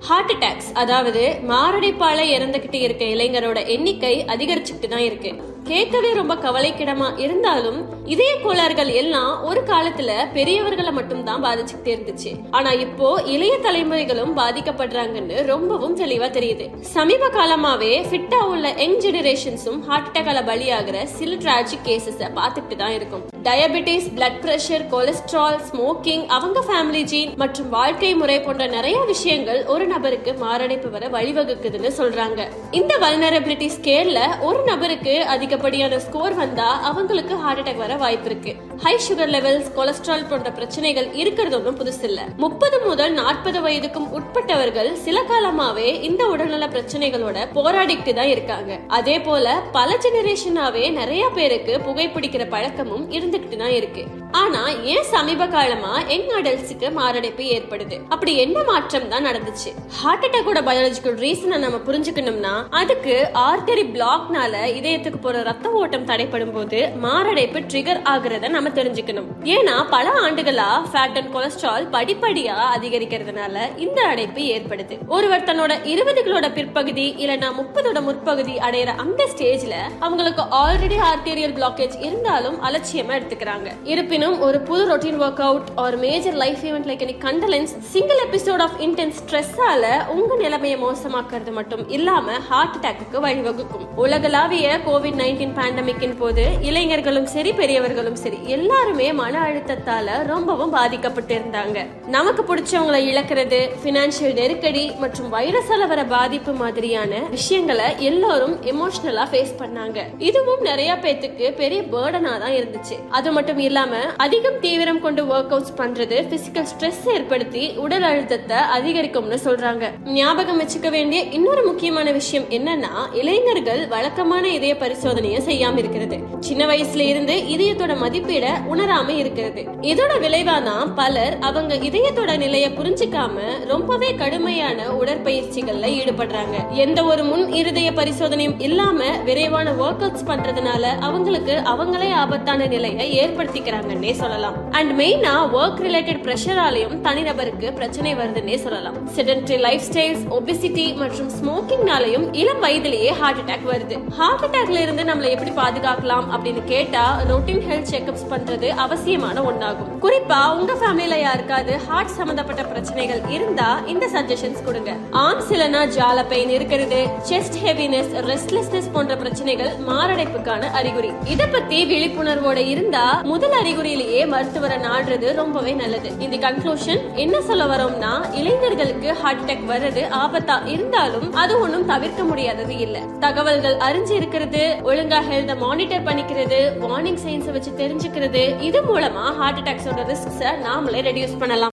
Heart attacks அதாவது மாரடைப்பால இறந்துகிட்டு இருக்க இளைஞரோட எண்ணிக்கை அதிகரிச்சுக்கிட்டு தான் இருக்கு. கேட்கவே ரொம்ப கவலைக்கிடமா இருந்தாலும் இதய கோளாறுகள் எல்லாம் ஒரு காலத்துல பெரியவர்களை மட்டும் தான் பாதிச்சுக்கிட்டு இருந்துச்சு ஆனா இப்போ இளைய தலைமுறைகளும் பாதிக்கப்படுறாங்கன்னு ரொம்பவும் தெளிவா தெரியுது. சமீப காலமாவே ஃபிட்டா உள்ள யங் ஜெனரேஷன்ஸும் ஹார்ட் அட்டாக்கால பலியாகிற சில டிராஜிக் கேசஸ் பார்த்துக்கிட்டு தான் இருக்கும். Diabetes blood pressure cholesterol smoking அவங்க ஃபேமிலி ஜீன் மற்றும் வாழ்க்கை முறை போன்ற நிறைய விஷயங்கள் ஒரு நபருக்கு மாரடைப்பு வர வழிவகுக்குதுன்னு சொல்றாங்க. இந்த வல்னரபிலிட்டி ஸ்கேல்ல ஒரு நபருக்கு அதிக அதிகப்படியான ஸ்கோர் வந்தா அவங்களுக்கு ஹார்ட் அட்டாக் வர வாய்ப்பு இருக்கு. ஹை சுகர் லெவல்ஸ் கொலஸ்ட்ரால் போன்ற பிரச்சனைகள் இருக்கிறது ஒன்றும் புதுசு இல்ல. முப்பது முதல் நாற்பது வயதுக்கும் உட்பட்டவர்கள் சில காலமாவே இந்த உடல்நல பிரச்சனைகளோட போராடிக்கிட்டு தான் இருக்காங்க. அதே போல பல ஜெனரேஷனாவே நிறைய பேருக்கு புகைப்பிடிக்கிற பழக்கமும் இருந்துகிட்டு தான் இருக்கு. ஆனா ஏன் சமீப காலமா யங் அடல்ட்ஸுக்கு மாரடைப்பு ஏற்படுது? அப்படி என்ன மாற்றம் தான் நடந்துச்சு ஹார்ட் அட்டாக்கோட பயாலஜிக்கல் ரீசனை நம்ம புரிஞ்சுக்கணும்னா அதுக்கு ஆர்டரி பிளாக்னால இதயத்துக்கு போற ரத்த ஓட்டம் தடைப்படும் போது மாரடைப்பு ட்ரிகர் ஆகுறத நம்ம தெரிஞ்சுக்கணும். ஏன்னா பல ஆண்டுகளா ஃபேட் அண்ட் கொலஸ்ட்ரால் படிப்படியா அதிகரிக்கிறதுனால இந்த அடைப்பு ஏற்படுது. ஒருவர் தன்னோட இருபதுகளோட பிற்பகுதி இல்லைன்னா முப்பதோட முற்பகுதி அடையிற அந்த ஸ்டேஜ்ல அவங்களுக்கு ஆல்ரெடி ஆர்டீரியல் பிளாக்கேஜ் இருந்தாலும் அலட்சியமா எடுத்துக்கிறாங்க. இருப்பினும் ஒரு புது ரொட்டீன் ஒர்க் அவுட் ஒரு major life event like any condolence single episode of intense ஸ்ட்ரெஸ்ஸால உங்க நிலைமையை மோசமாக்குறது மட்டும் இல்லாம ஹார்ட் அட்டாக்கு வழிவகுக்கும். உலகளாவிய கோவிட் நைன்டீன் பேண்டமிக்கின் போது இளைஞர்களும் சரி பெரியவர்களும் சரி எல்லாருமே மன அழுத்தத்தால ரொம்பவும் பாதிக்கப்பட்டு இருந்தாங்க. நமக்கு பிடிச்சவங்களை இழக்கிறது பினான்சியல் நெருக்கடி மற்றும் வைரஸால வர பாதிப்பு மாதிரியான விஷயங்களை எல்லாரும் எமோஷனலா ஃபேஸ் பண்ணாங்க. இதுவும் நிறைய பேத்துக்கு பெரிய பேர்டனா தான் இருந்துச்சு. அது மட்டும் இல்லாம அதிகம் தீவிரம் கொண்டு ஒர்க் அவுட்ஸ் பண்றது பிசிக்கல் ஸ்ட்ரெஸ் ஏற்படுத்தி உடல் அழுத்தத்தை அதிகரிக்கும்னு சொல்றாங்க. ஞாபகம் வச்சுக்க வேண்டிய இன்னொரு முக்கியமான விஷயம் என்னன்னா இளைஞர்கள் வழக்கமான இதய பரிசோதனையை செய்யாம இருக்கிறது. சின்ன வயசுல இருந்து இதயத்தோட மதிப்பீட உணராம இருக்கிறது. இதோட விளைவாதான் பலர் அவங்க இதயத்தோட நிலைய புரிஞ்சுக்காம ரொம்பவே கடுமையான உடற்பயிற்சிகள்ல ஈடுபடுறாங்க. எந்த ஒரு முன் இருதய பரிசோதனையும் இல்லாம விரைவான ஒர்க் அவுட்ஸ் பண்றதுனால அவங்களுக்கு அவங்களே ஆபத்தான நிலையை ஏற்படுத்திக்கிறாங்க. வருதுன்னே சொல்லலாம். அண்ட் மெயினா ஒர்க் ரிலேட்டட் பிரஷராலையும் தனிநபருக்கு பிரச்சனை வருதுன்னே சொல்லலாம். செடன்டரி லைஃப் ஸ்டைல்ஸ் ஒபிசிட்டி மற்றும் ஸ்மோக்கிங்னாலையும் இளம் வயதிலேயே ஹார்ட் அட்டாக் வருது. ஹார்ட் அட்டாக்ல இருந்து நம்மளை எப்படி பாதுகாக்கலாம் அப்படின்னு கேட்டா ரொட்டீன் ஹெல்த் செக்அப்ஸ் பண்றது அவசியமான ஒன்னாகும் குறிப்பா உங்க ஃபேமிலியில யாருக்காவது ஹார்ட் சம்பந்தப்பட்ட பிரச்சனைகள் இருந்தா இந்த சஜஷன்ஸ் கொடுங்க. ஆர்ம்ஸ் இல்லனா ஜால பெயின் இருக்கிறது செஸ்ட் ஹெவினஸ் ரெஸ்ட்லெஸ்னஸ் போன்ற பிரச்சனைகள் மாரடைப்புக்கான அறிகுறி. இத பத்தி விழிப்புணர்வோட இருந்தா முதல் அறிகுறி அறிகுறியிலேயே மருத்துவரை நாடுறது ரொம்பவே நல்லது. இந்த கன்க்ளூஷன் என்ன சொல்ல வரோம்னா இளைஞர்களுக்கு ஹார்ட் அட்டாக் வர்றது ஆபத்தா இருந்தாலும் அது ஒண்ணும் தவிர்க்க முடியாதது இல்ல. தகவல்கள் அறிஞ்சு இருக்கிறது ஒழுங்கா ஹெல்த மானிட்டர் பண்ணிக்கிறது வார்னிங் சைன்ஸை வச்சு தெரிஞ்சுக்கிறது இது மூலமா ஹார்ட் அட்டாக்ஸோட ரிஸ்க்ஸ நாமளே ரெடியூஸ் பண்ணலாம்.